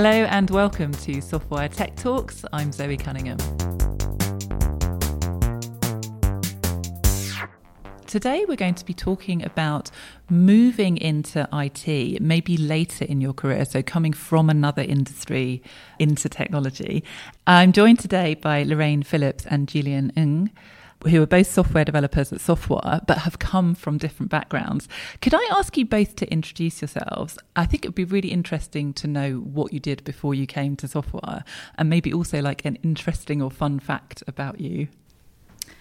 Hello and welcome to Softwire Tech Talks. I'm Zoe Cunningham. Today, we're going to be talking about moving into IT, maybe later in your career, so coming from another industry into technology. I'm joined today by Lorraine Phillips and Julian Ng who are both software developers at Softwire, but have come from different backgrounds. Could I ask you both to introduce yourselves? I think it would be really interesting to know what you did before you came to Softwire, and maybe also like an interesting or fun fact about you.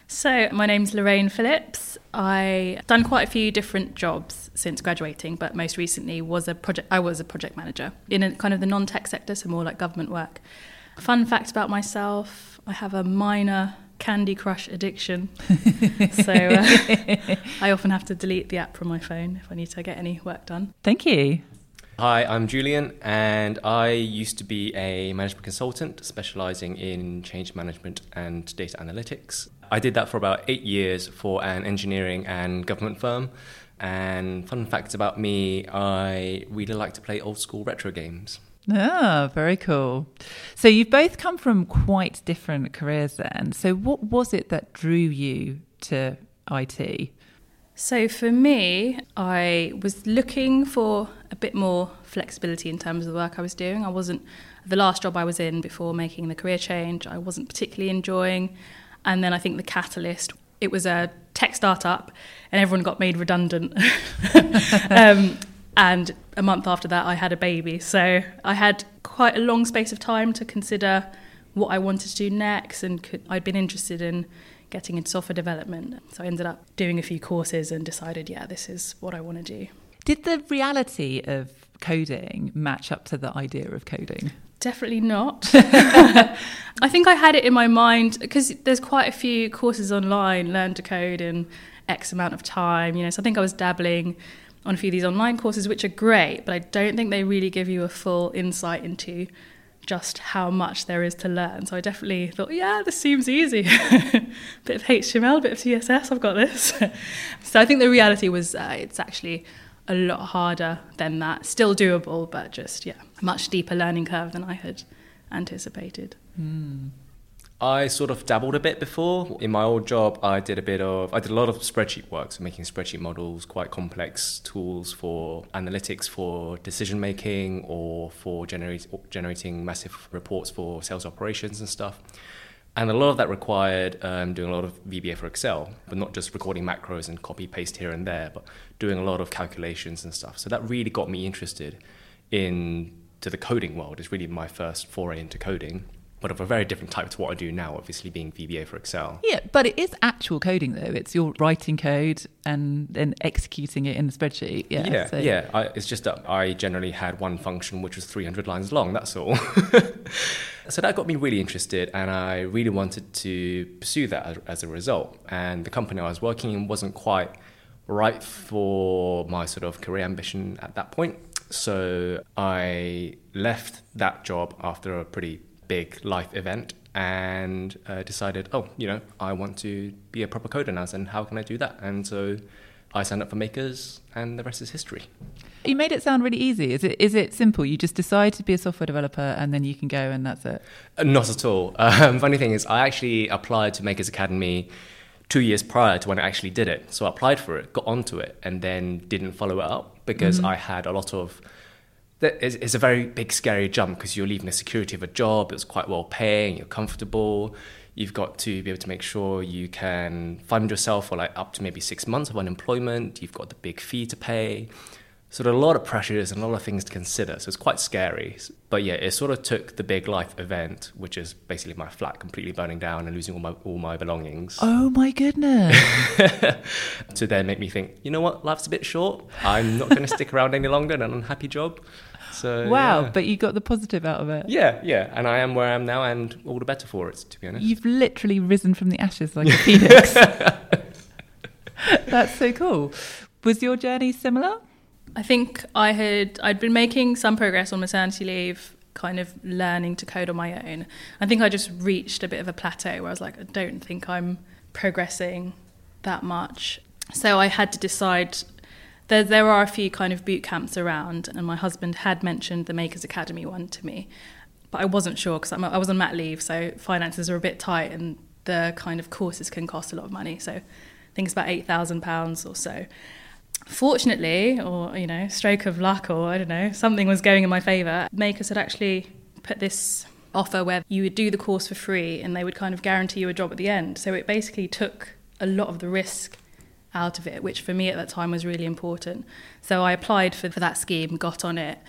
So, my name's Lorraine Phillips. I've done quite a few different jobs since graduating, but most recently was a project I was a project manager in a, kind of the non-tech sector, so more like government work. Fun fact about myself, I have a minor Candy Crush addiction. so uh, I often have to delete the app from my phone if I need to get any work done. Thank you. Hi, I'm Julian, and I used to be a management consultant specializing in change management and data analytics. I did that for about eight years for an engineering and government firm. And fun facts about me I really like to play old school retro games. Ah, very cool. So you've both come from quite different careers then. So what was it that drew you to IT? So for me, I was looking for a bit more flexibility in terms of the work I was doing. I wasn't the last job I was in before making the career change. I wasn't particularly enjoying, and then I think the catalyst it was a tech startup, and everyone got made redundant. um, and a month after that, I had a baby. So I had quite a long space of time to consider what I wanted to do next, and could, I'd been interested in getting into software development. So I ended up doing a few courses and decided, yeah, this is what I want to do. Did the reality of coding match up to the idea of coding? Definitely not. I think I had it in my mind because there's quite a few courses online, learn to code in X amount of time, you know. So I think I was dabbling on a few of these online courses, which are great, but I don't think they really give you a full insight into just how much there is to learn. So I definitely thought, yeah, this seems easy. bit of HTML, bit of CSS, I've got this. so I think the reality was uh, it's actually a lot harder than that. Still doable, but just, yeah, much deeper learning curve than I had anticipated. Mm. I sort of dabbled a bit before. In my old job, I did a bit of, I did a lot of spreadsheet work, so making spreadsheet models, quite complex tools for analytics, for decision making, or for generate, generating massive reports for sales operations and stuff. And a lot of that required um, doing a lot of VBA for Excel, but not just recording macros and copy paste here and there, but doing a lot of calculations and stuff. So that really got me interested in to the coding world. It's really my first foray into coding but of a very different type to what I do now, obviously being VBA for Excel. Yeah, but it is actual coding though. It's your writing code and then executing it in the spreadsheet. Yeah, yeah, so. yeah. I, it's just that I generally had one function which was 300 lines long. That's all. so that got me really interested, and I really wanted to pursue that as, as a result. And the company I was working in wasn't quite right for my sort of career ambition at that point. So I left that job after a pretty big life event and uh, decided, oh, you know, I want to be a proper coder now, and how can I do that? And so I signed up for Makers, and the rest is history. You made it sound really easy. Is it? Is it simple? You just decide to be a software developer, and then you can go, and that's it. Uh, not at all. Um, funny thing is, I actually applied to Makers Academy two years prior to when I actually did it. So I applied for it, got onto it, and then didn't follow it up because mm-hmm. I had a lot of it's a very big, scary jump because you're leaving the security of a job. It's quite well paying. You're comfortable. You've got to be able to make sure you can fund yourself for like up to maybe six months of unemployment. You've got the big fee to pay. So there are a lot of pressures and a lot of things to consider. So it's quite scary. But yeah, it sort of took the big life event, which is basically my flat completely burning down and losing all my all my belongings. Oh my goodness. to then make me think, you know what, life's a bit short. I'm not going to stick around any longer in an unhappy job. So wow, yeah. but you got the positive out of it. Yeah, yeah, and I am where I am now, and all the better for it. To be honest, you've literally risen from the ashes like a phoenix. That's so cool. Was your journey similar? I think I had I'd been making some progress on maternity leave, kind of learning to code on my own. I think I just reached a bit of a plateau where I was like, I don't think I'm progressing that much. So I had to decide there, there are a few kind of boot camps around, and my husband had mentioned the Makers Academy one to me, but I wasn't sure because I was on mat leave, so finances are a bit tight, and the kind of courses can cost a lot of money. So I think it's about eight thousand pounds or so. Fortunately, or you know, stroke of luck, or I don't know, something was going in my favour. Makers had actually put this offer where you would do the course for free, and they would kind of guarantee you a job at the end. So it basically took a lot of the risk out of it, which for me at that time was really important. So I applied for, for that scheme, got on it,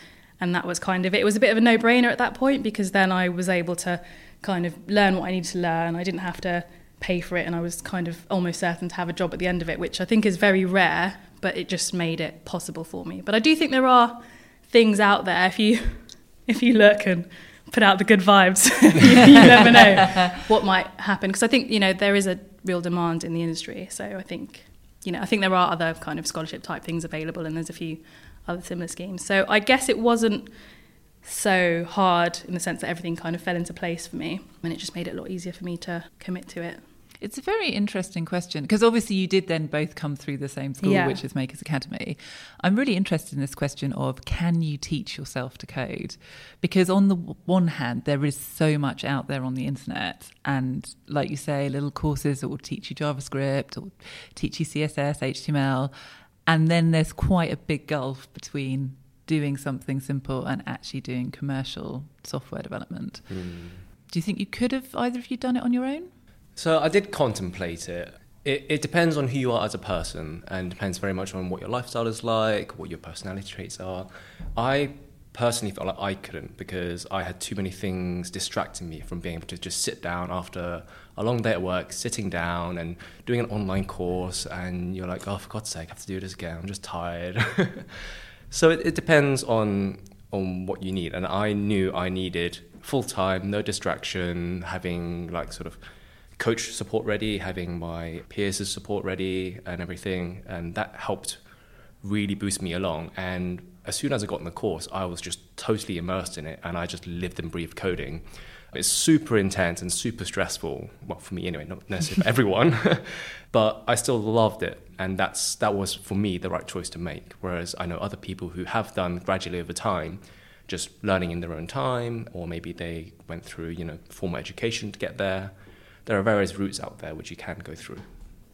and that was kind of it. It was a bit of a no brainer at that point because then I was able to kind of learn what I needed to learn. I didn't have to pay for it, and I was kind of almost certain to have a job at the end of it, which I think is very rare, but it just made it possible for me. But I do think there are things out there if you if you look and put out the good vibes, you, you never know what might happen. Because I think you know there is a real demand in the industry, so I think you know, I think there are other kind of scholarship type things available, and there's a few other similar schemes. So I guess it wasn't so hard in the sense that everything kind of fell into place for me, and it just made it a lot easier for me to commit to it. It's a very interesting question because obviously you did then both come through the same school, yeah. which is Makers Academy. I'm really interested in this question of can you teach yourself to code? Because on the one hand, there is so much out there on the internet, and like you say, little courses that will teach you JavaScript or teach you CSS, HTML, and then there's quite a big gulf between doing something simple and actually doing commercial software development. Mm. Do you think you could have either of you done it on your own? So I did contemplate it. it. It depends on who you are as a person and depends very much on what your lifestyle is like, what your personality traits are. I personally felt like I couldn't because I had too many things distracting me from being able to just sit down after a long day at work, sitting down and doing an online course, and you're like, oh, for God's sake, I have to do this again. I'm just tired. so it, it depends on on what you need, and I knew I needed full time, no distraction, having like sort of coach support ready, having my peers' support ready, and everything, and that helped really boost me along. And as soon as I got in the course, I was just totally immersed in it, and I just lived and breathed coding. It's super intense and super stressful. Well, for me anyway, not necessarily for everyone, but I still loved it, and that's that was for me the right choice to make. Whereas I know other people who have done gradually over time, just learning in their own time, or maybe they went through you know formal education to get there there are various routes out there which you can go through.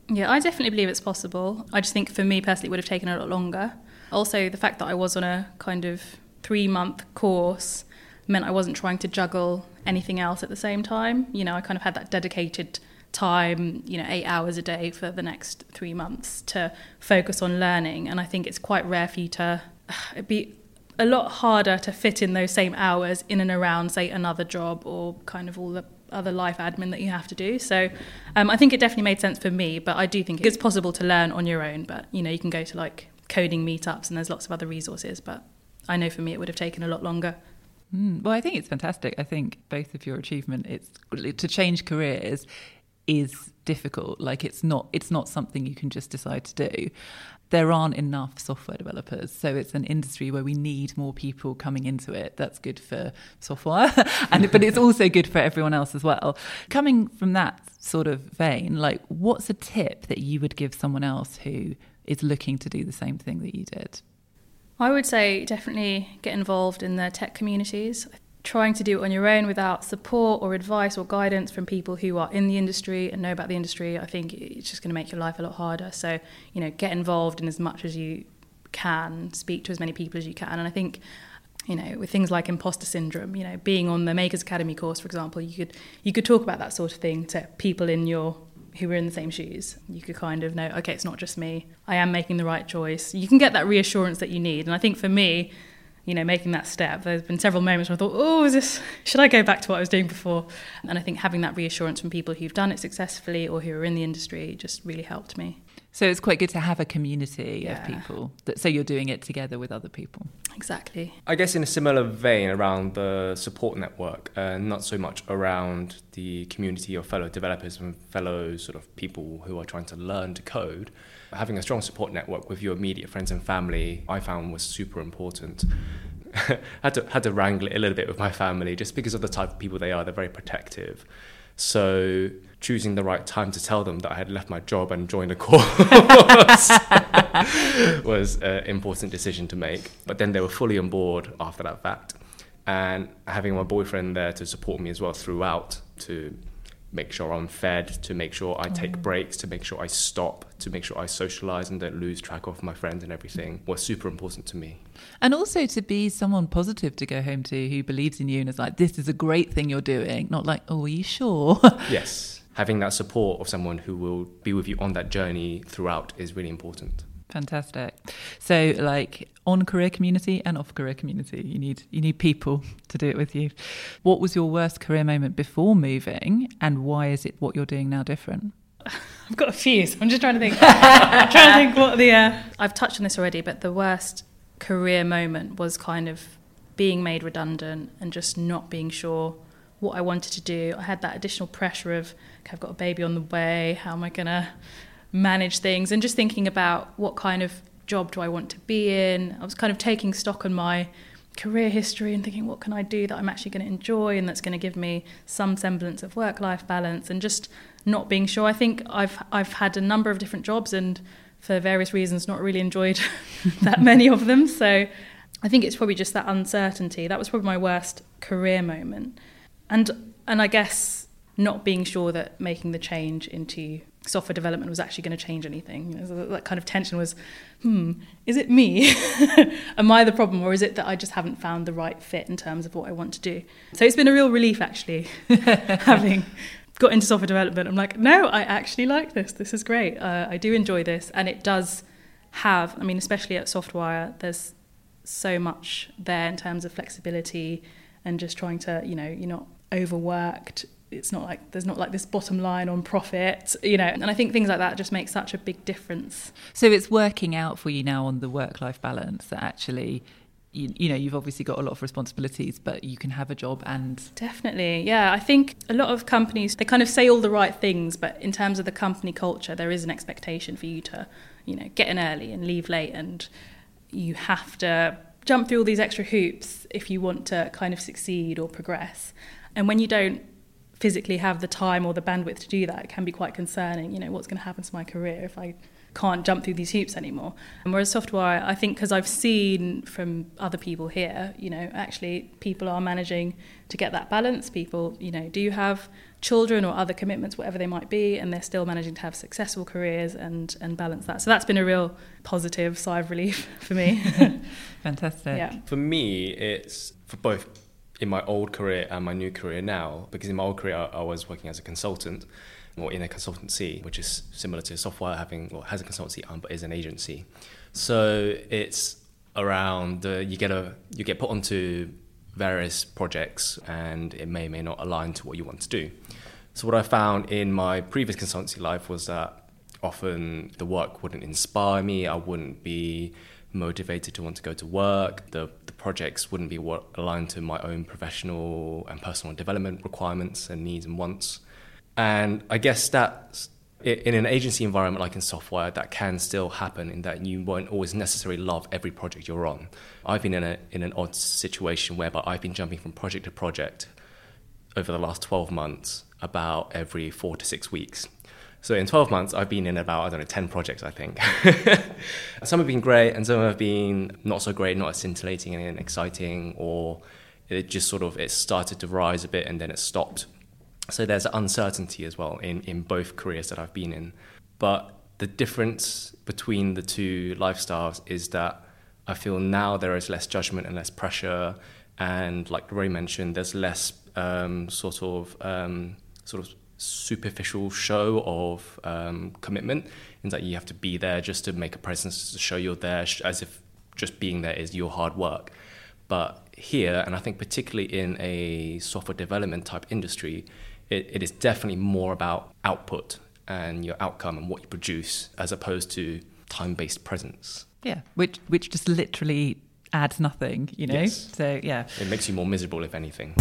Yeah, I definitely believe it's possible. I just think for me personally, it would have taken a lot longer. Also, the fact that I was on a kind of three month course meant I wasn't trying to juggle anything else at the same time. You know, I kind of had that dedicated time, you know, eight hours a day for the next three months to focus on learning. And I think it's quite rare for you to uh, it'd be a lot harder to fit in those same hours in and around, say, another job or kind of all the other life admin that you have to do. So um, I think it definitely made sense for me, but I do think it's possible to learn on your own. But you know, you can go to like coding meetups and there's lots of other resources. But I know for me, it would have taken a lot longer. Mm, well, I think it's fantastic. I think both of your achievement, it's to change careers is difficult. Like it's not it's not something you can just decide to do there aren't enough software developers. So it's an industry where we need more people coming into it. That's good for Softwire, and but it's also good for everyone else as well. Coming from that sort of vein, like what's a tip that you would give someone else who is looking to do the same thing that you did? I would say definitely get involved in the tech communities trying to do it on your own without support or advice or guidance from people who are in the industry and know about the industry, I think it's just going to make your life a lot harder. So, you know, get involved in as much as you can, speak to as many people as you can. And I think, you know, with things like imposter syndrome, you know, being on the Makers Academy course, for example, you could you could talk about that sort of thing to people in your who were in the same shoes. You could kind of know, okay, it's not just me. I am making the right choice. You can get that reassurance that you need. And I think for me, you know, making that step. There's been several moments where I thought, oh, is this, should I go back to what I was doing before? And I think having that reassurance from people who've done it successfully or who are in the industry just really helped me. So it's quite good to have a community yeah. of people. That, so you're doing it together with other people. Exactly. I guess in a similar vein around the support network, uh, not so much around the community of fellow developers and fellow sort of people who are trying to learn to code. Having a strong support network with your immediate friends and family, I found was super important. had to had to wrangle it a little bit with my family just because of the type of people they are. They're very protective. So choosing the right time to tell them that I had left my job and joined a course was an important decision to make. But then they were fully on board after that fact. And having my boyfriend there to support me as well throughout to make sure I'm fed, to make sure I take mm. breaks, to make sure I stop, to make sure I socialize and don't lose track of my friends and everything was super important to me. And also to be someone positive to go home to who believes in you and is like, this is a great thing you're doing, not like, oh, are you sure? yes. Having that support of someone who will be with you on that journey throughout is really important. Fantastic. So, like on career community and off career community, you need you need people to do it with you. What was your worst career moment before moving, and why is it what you're doing now different? I've got a few, so I'm just trying to think. I'm trying to think what the. Uh, I've touched on this already, but the worst career moment was kind of being made redundant and just not being sure what I wanted to do. I had that additional pressure of, okay, I've got a baby on the way. How am I gonna manage things and just thinking about what kind of job do I want to be in. I was kind of taking stock on my career history and thinking what can I do that I'm actually going to enjoy and that's going to give me some semblance of work life balance and just not being sure. I think I've I've had a number of different jobs and for various reasons not really enjoyed that many of them. So I think it's probably just that uncertainty. That was probably my worst career moment. And and I guess not being sure that making the change into software development was actually going to change anything. That kind of tension was, hmm, is it me? Am I the problem, or is it that I just haven't found the right fit in terms of what I want to do? So it's been a real relief actually, having got into software development. I'm like, no, I actually like this. This is great. Uh, I do enjoy this, and it does have. I mean, especially at Softwire, there's so much there in terms of flexibility and just trying to, you know, you're not overworked it's not like there's not like this bottom line on profit, you know. And I think things like that just make such a big difference. So it's working out for you now on the work life balance that actually you, you, know you've obviously got a lot of responsibilities but you can have a job and definitely yeah i think a lot of companies they kind of say all the right things but in terms of the company culture there is an expectation for you to you know get in early and leave late and you have to jump through all these extra hoops if you want to kind of succeed or progress and when you don't physically have the time or the bandwidth to do that, it can be quite concerning. You know, what's going to happen to my career if I can't jump through these hoops anymore? And whereas Softwire, I think because I've seen from other people here, you know, actually people are managing to get that balance. People, you know, do you have children or other commitments, whatever they might be, and they're still managing to have successful careers and, and balance that. So that's been a real positive sigh of relief for me. Fantastic. Yeah. For me, it's for both in my old career and my new career now, because in my old career I, I was working as a consultant or in a consultancy, which is similar to Softwire having or has a consultancy arm but is an agency. So it's around uh, you get a you get put onto various projects and it may may not align to what you want to do. So what I found in my previous consultancy life was that often the work wouldn't inspire me. I wouldn't be motivated to want to go to work. The, the projects wouldn't be aligned to my own professional and personal development requirements and needs and wants. And I guess that in an agency environment like in Softwire, that can still happen in that you won't always necessarily love every project you're on. I've been in, a, in an odd situation whereby I've been jumping from project to project over the last 12 months about every four to six weeks. So in 12 months, I've been in about, I don't know, 10 projects, I think. some have been great and some have been not so great, not as scintillating and exciting, or it just sort of, it started to rise a bit and then it stopped. So there's uncertainty as well in, in both careers that I've been in. But the difference between the two lifestyles is that I feel now there is less judgment and less pressure. And like Roy mentioned, there's less um, sort of um, sort of superficial show of um, commitment. In that you have to be there just to make a presence to show you're there as if just being there is your hard work. But here and i think particularly in a software development type industry it, it is definitely more about output and your outcome and what you produce as opposed to time-based presence. Yeah which which just literally adds nothing you know? Yes. so yeah. It makes you more miserable if anything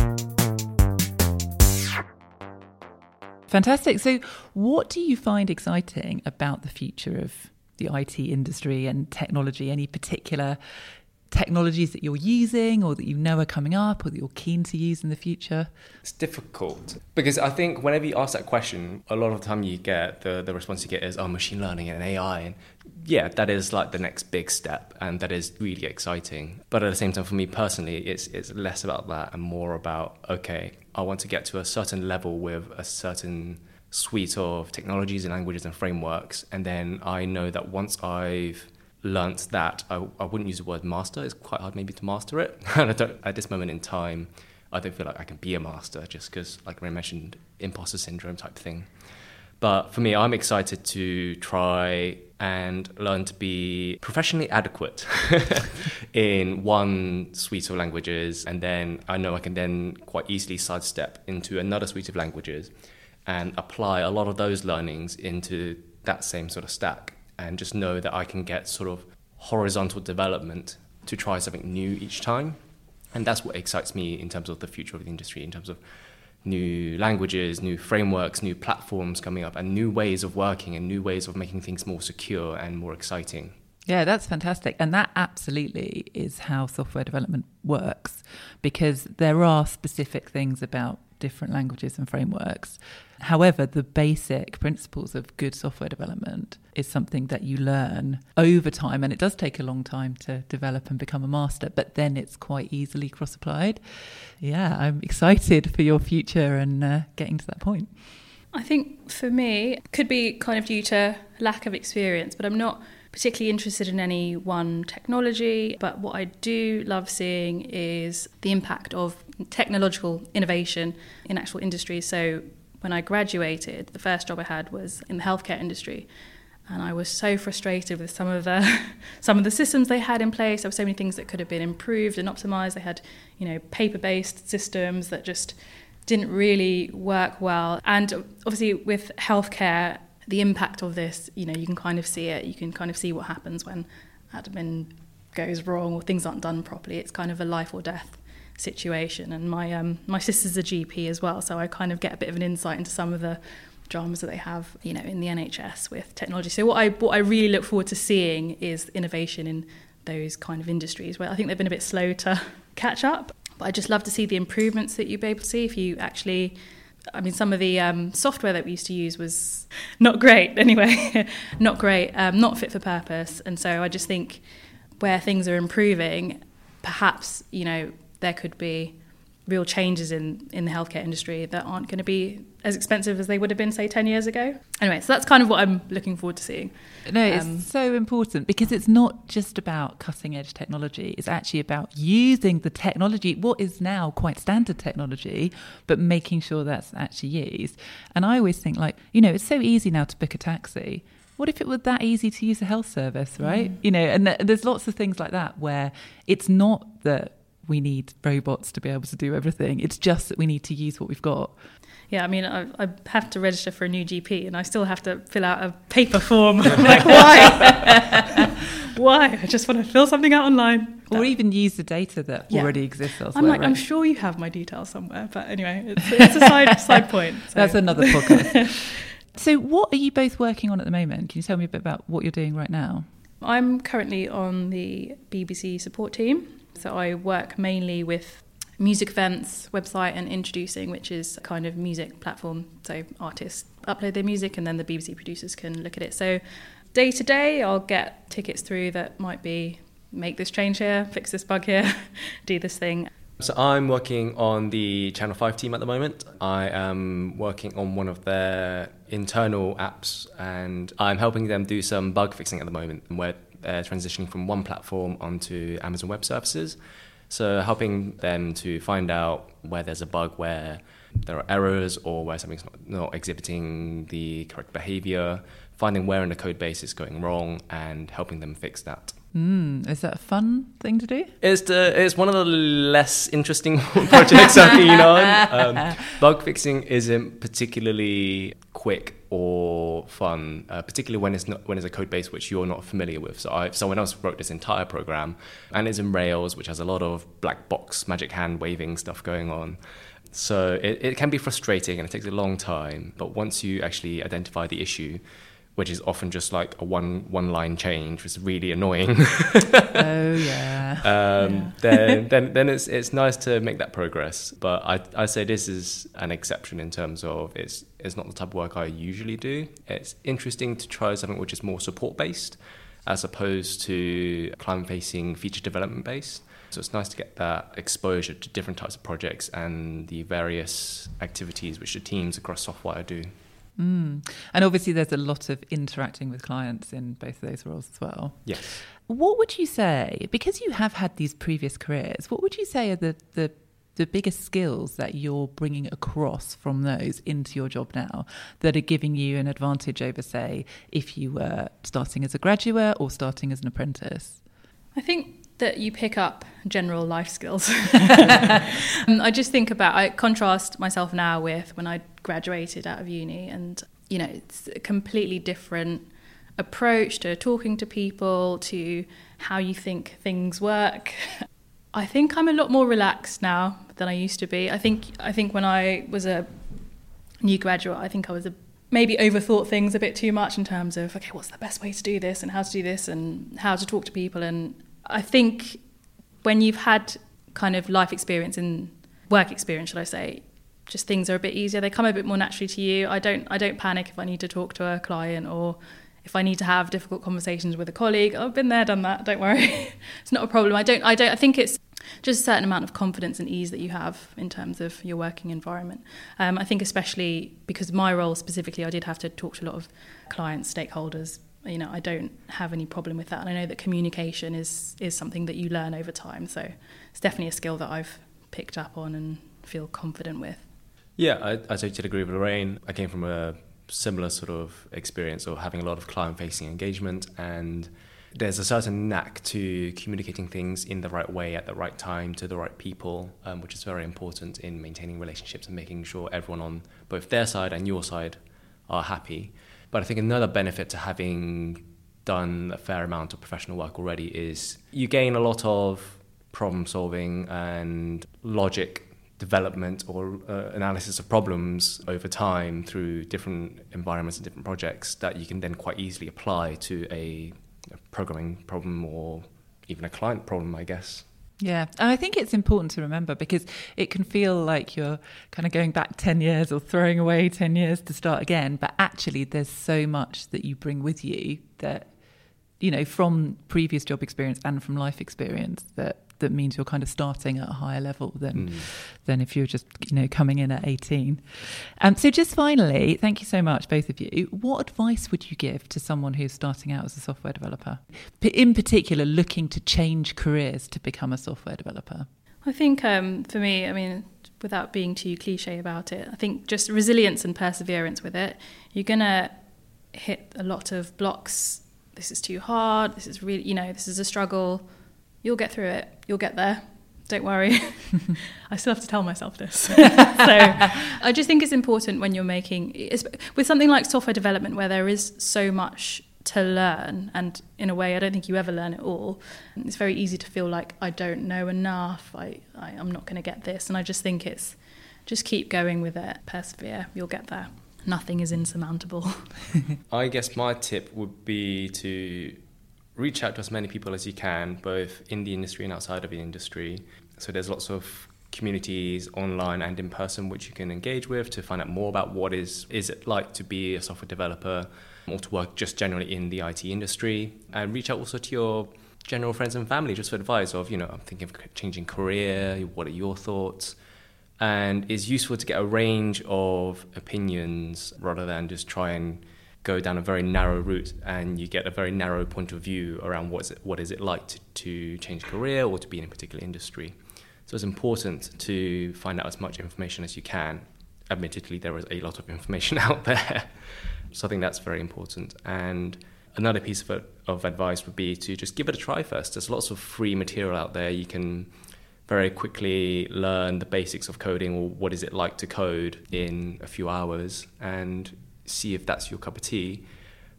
Fantastic. So, what do you find exciting about the future of the IT industry and technology? Any particular technologies that you're using or that you know are coming up or that you're keen to use in the future? It's difficult because I think whenever you ask that question, a lot of the time you get the, the response you get is, oh, machine learning and AI. And yeah, that is like the next big step, and that is really exciting. But at the same time, for me personally, it's it's less about that and more about okay, I want to get to a certain level with a certain suite of technologies and languages and frameworks, and then I know that once I've learnt that, I, I wouldn't use the word master. It's quite hard maybe to master it, and I don't at this moment in time. I don't feel like I can be a master just because, like I mentioned, imposter syndrome type thing. But for me, I'm excited to try and learn to be professionally adequate in one suite of languages. And then I know I can then quite easily sidestep into another suite of languages and apply a lot of those learnings into that same sort of stack. And just know that I can get sort of horizontal development to try something new each time. And that's what excites me in terms of the future of the industry, in terms of new languages, new frameworks, new platforms coming up, and new ways of working and new ways of making things more secure and more exciting. Yeah, that's fantastic. And that absolutely is how software development works because there are specific things about different languages and frameworks. However, the basic principles of good software development is something that you learn over time, and it does take a long time to develop and become a master, but then it's quite easily cross applied. Yeah, I'm excited for your future and uh, getting to that point. I think for me, could be kind of due to lack of experience, but I'm not particularly interested in any one technology. But what I do love seeing is the impact of technological innovation in actual industries. So when I graduated, the first job I had was in the healthcare industry. And I was so frustrated with some of the some of the systems they had in place. There were so many things that could have been improved and optimized. They had, you know, paper-based systems that just didn't really work well. And obviously with healthcare, the impact of this, you know, you can kind of see it. You can kind of see what happens when admin goes wrong or things aren't done properly. It's kind of a life or death situation. And my um, my sister's a GP as well, so I kind of get a bit of an insight into some of the dramas that they have, you know, in the NHS with technology. So what I what I really look forward to seeing is innovation in those kind of industries where I think they've been a bit slow to catch up. But I just love to see the improvements that you'd be able to see if you actually. I mean, some of the um, software that we used to use was not great anyway, not great, um, not fit for purpose. And so I just think where things are improving, perhaps, you know, there could be real changes in, in the healthcare industry that aren't going to be as expensive as they would have been, say, 10 years ago. Anyway, so that's kind of what I'm looking forward to seeing. No, it's um, so important because it's not just about cutting edge technology, it's actually about using the technology, what is now quite standard technology, but making sure that's actually used. And I always think, like, you know, it's so easy now to book a taxi what if it were that easy to use a health service, right? Mm. You know, and th- there's lots of things like that where it's not that we need robots to be able to do everything. It's just that we need to use what we've got. Yeah, I mean, I, I have to register for a new GP, and I still have to fill out a paper form. like, why? why? I just want to fill something out online. Or even use the data that yeah. already exists elsewhere. I'm like, right? I'm sure you have my details somewhere, but anyway, it's, it's a side side point. So. That's another podcast. so, what are you both working on at the moment? Can you tell me a bit about what you're doing right now? I'm currently on the BBC support team. So I work mainly with music events website and introducing which is a kind of music platform. So artists upload their music and then the bbc producers can look at it. So day to day i'll get tickets through that might be make this change here fix this bug here do this thing. So i'm working on the channel 5 team at the moment. I am working on one of their internal apps and i'm helping them do some bug fixing at the moment. Where uh, transitioning from one platform onto Amazon Web Services. So helping them to find out where there's a bug, where there are errors, or where something's not, not exhibiting the correct behavior, finding where in the code base is going wrong, and helping them fix that. Mm, is that a fun thing to do? It's the it's one of the less interesting projects I've been on. Um, bug fixing isn't particularly quick or fun, uh, particularly when it's not when it's a code base which you're not familiar with. So I, someone else wrote this entire program, and it's in Rails, which has a lot of black box magic hand waving stuff going on. So it, it can be frustrating and it takes a long time. But once you actually identify the issue, which is often just like a one one line change, which is really annoying. oh yeah. Um, yeah. then then then it's it's nice to make that progress. But I I say this is an exception in terms of it's it's not the type of work I usually do. It's interesting to try something which is more support based. as opposed to client facing feature development based. So it's nice to get that exposure to different types of projects and the various activities which the teams across Softwire do. Mm. And obviously, there's a lot of interacting with clients in both of those roles as well. Yes. What would you say, because you have had these previous careers, what would you say are the, the the biggest skills that you're bringing across from those into your job now that are giving you an advantage over, say, if you were starting as a graduate or starting as an apprentice? I think that you pick up general life skills. Um, I just think about, I contrast myself now with when I graduated out of uni, and, you know, it's a completely different approach to talking to people, to how you think things work. I think I'm a lot more relaxed now than I used to be. I think I think when I was a new graduate, I think I was a, maybe overthought things a bit too much in terms of okay, what's the best way to do this and how to do this and how to talk to people. And I think when you've had kind of life experience and work experience, should I say, just things are a bit easier. They come a bit more naturally to you. I don't I don't panic if I need to talk to a client or if I need to have difficult conversations with a colleague, I've been there, done that. Don't worry, it's not a problem. I don't. I don't. I think it's just a certain amount of confidence and ease that you have in terms of your working environment. Um, I think especially because my role specifically, I did have to talk to a lot of clients, stakeholders. You know, I don't have any problem with that, and I know that communication is is something that you learn over time. So it's definitely a skill that I've picked up on and feel confident with. Yeah, I, I totally agree with Lorraine. I came from a similar sort of experience of having a lot of client facing engagement and there's a certain knack to communicating things in the right way at the right time to the right people, um, which is very important in maintaining relationships and making sure everyone on both their side and your side are happy. But I think another benefit to having done a fair amount of professional work already is you gain a lot of problem solving and logic development or uh, analysis of problems over time through different environments and different projects that you can then quite easily apply to a, a programming problem or even a client problem, I guess. Yeah, and I think it's important to remember because it can feel like you're kind of going back 10 years or throwing away 10 years to start again, but actually, there's so much that you bring with you that, you know, from previous job experience and from life experience that that means you're kind of starting at a higher level than mm. than if you're just you know coming in at 18. Um, so just finally, thank you so much, both of you. What advice would you give to someone who's starting out as a software developer, in particular looking to change careers to become a software developer? I think um, for me, I mean, without being too cliche about it, I think just resilience and perseverance with it. You're gonna hit a lot of blocks. This is too hard. This is really, you know, this is a struggle you'll get through it. You'll get there. Don't worry. I still have to tell myself this. so I just think it's important when you're making, with something like software development, where there is so much to learn, and in a way, I don't think you ever learn it all. It's very easy to feel like I don't know enough. I, I I'm not going to get this, and I just think it's just keep going with it, persevere. You'll get there. Nothing is insurmountable. I guess my tip would be to reach out to as many people as you can, both in the industry and outside of the industry. So there's lots of communities online and in person which you can engage with to find out more about what is is it like to be a software developer or to work just generally in the IT industry and reach out also to your general friends and family just for advice of you know I'm thinking of changing career what are your thoughts and it's useful to get a range of opinions rather than just try and go down a very narrow route and you get a very narrow point of view around what is it, what is it like to, to change career or to be in a particular industry. So it's important to find out as much information as you can. Admittedly, there is a lot of information out there. so I think that's very important. And another piece of, of advice would be to just give it a try first. There's lots of free material out there. You can very quickly learn the basics of coding or what is it like to code in a few hours and see if that's your cup of tea.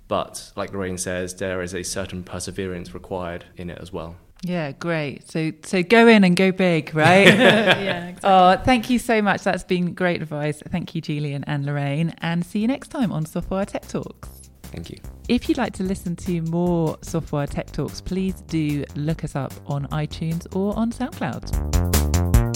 But like Lorraine says, there is a certain perseverance required in it as well. Yeah, great. So so go in and go big, right? yeah, exactly. Oh, thank you so much. That's been great advice. Thank you, Julian and Lorraine. And see you next time on Softwire Tech Talks. Thank you. If you'd like to listen to more Softwire Tech Talks, please do look us up on iTunes or on SoundCloud.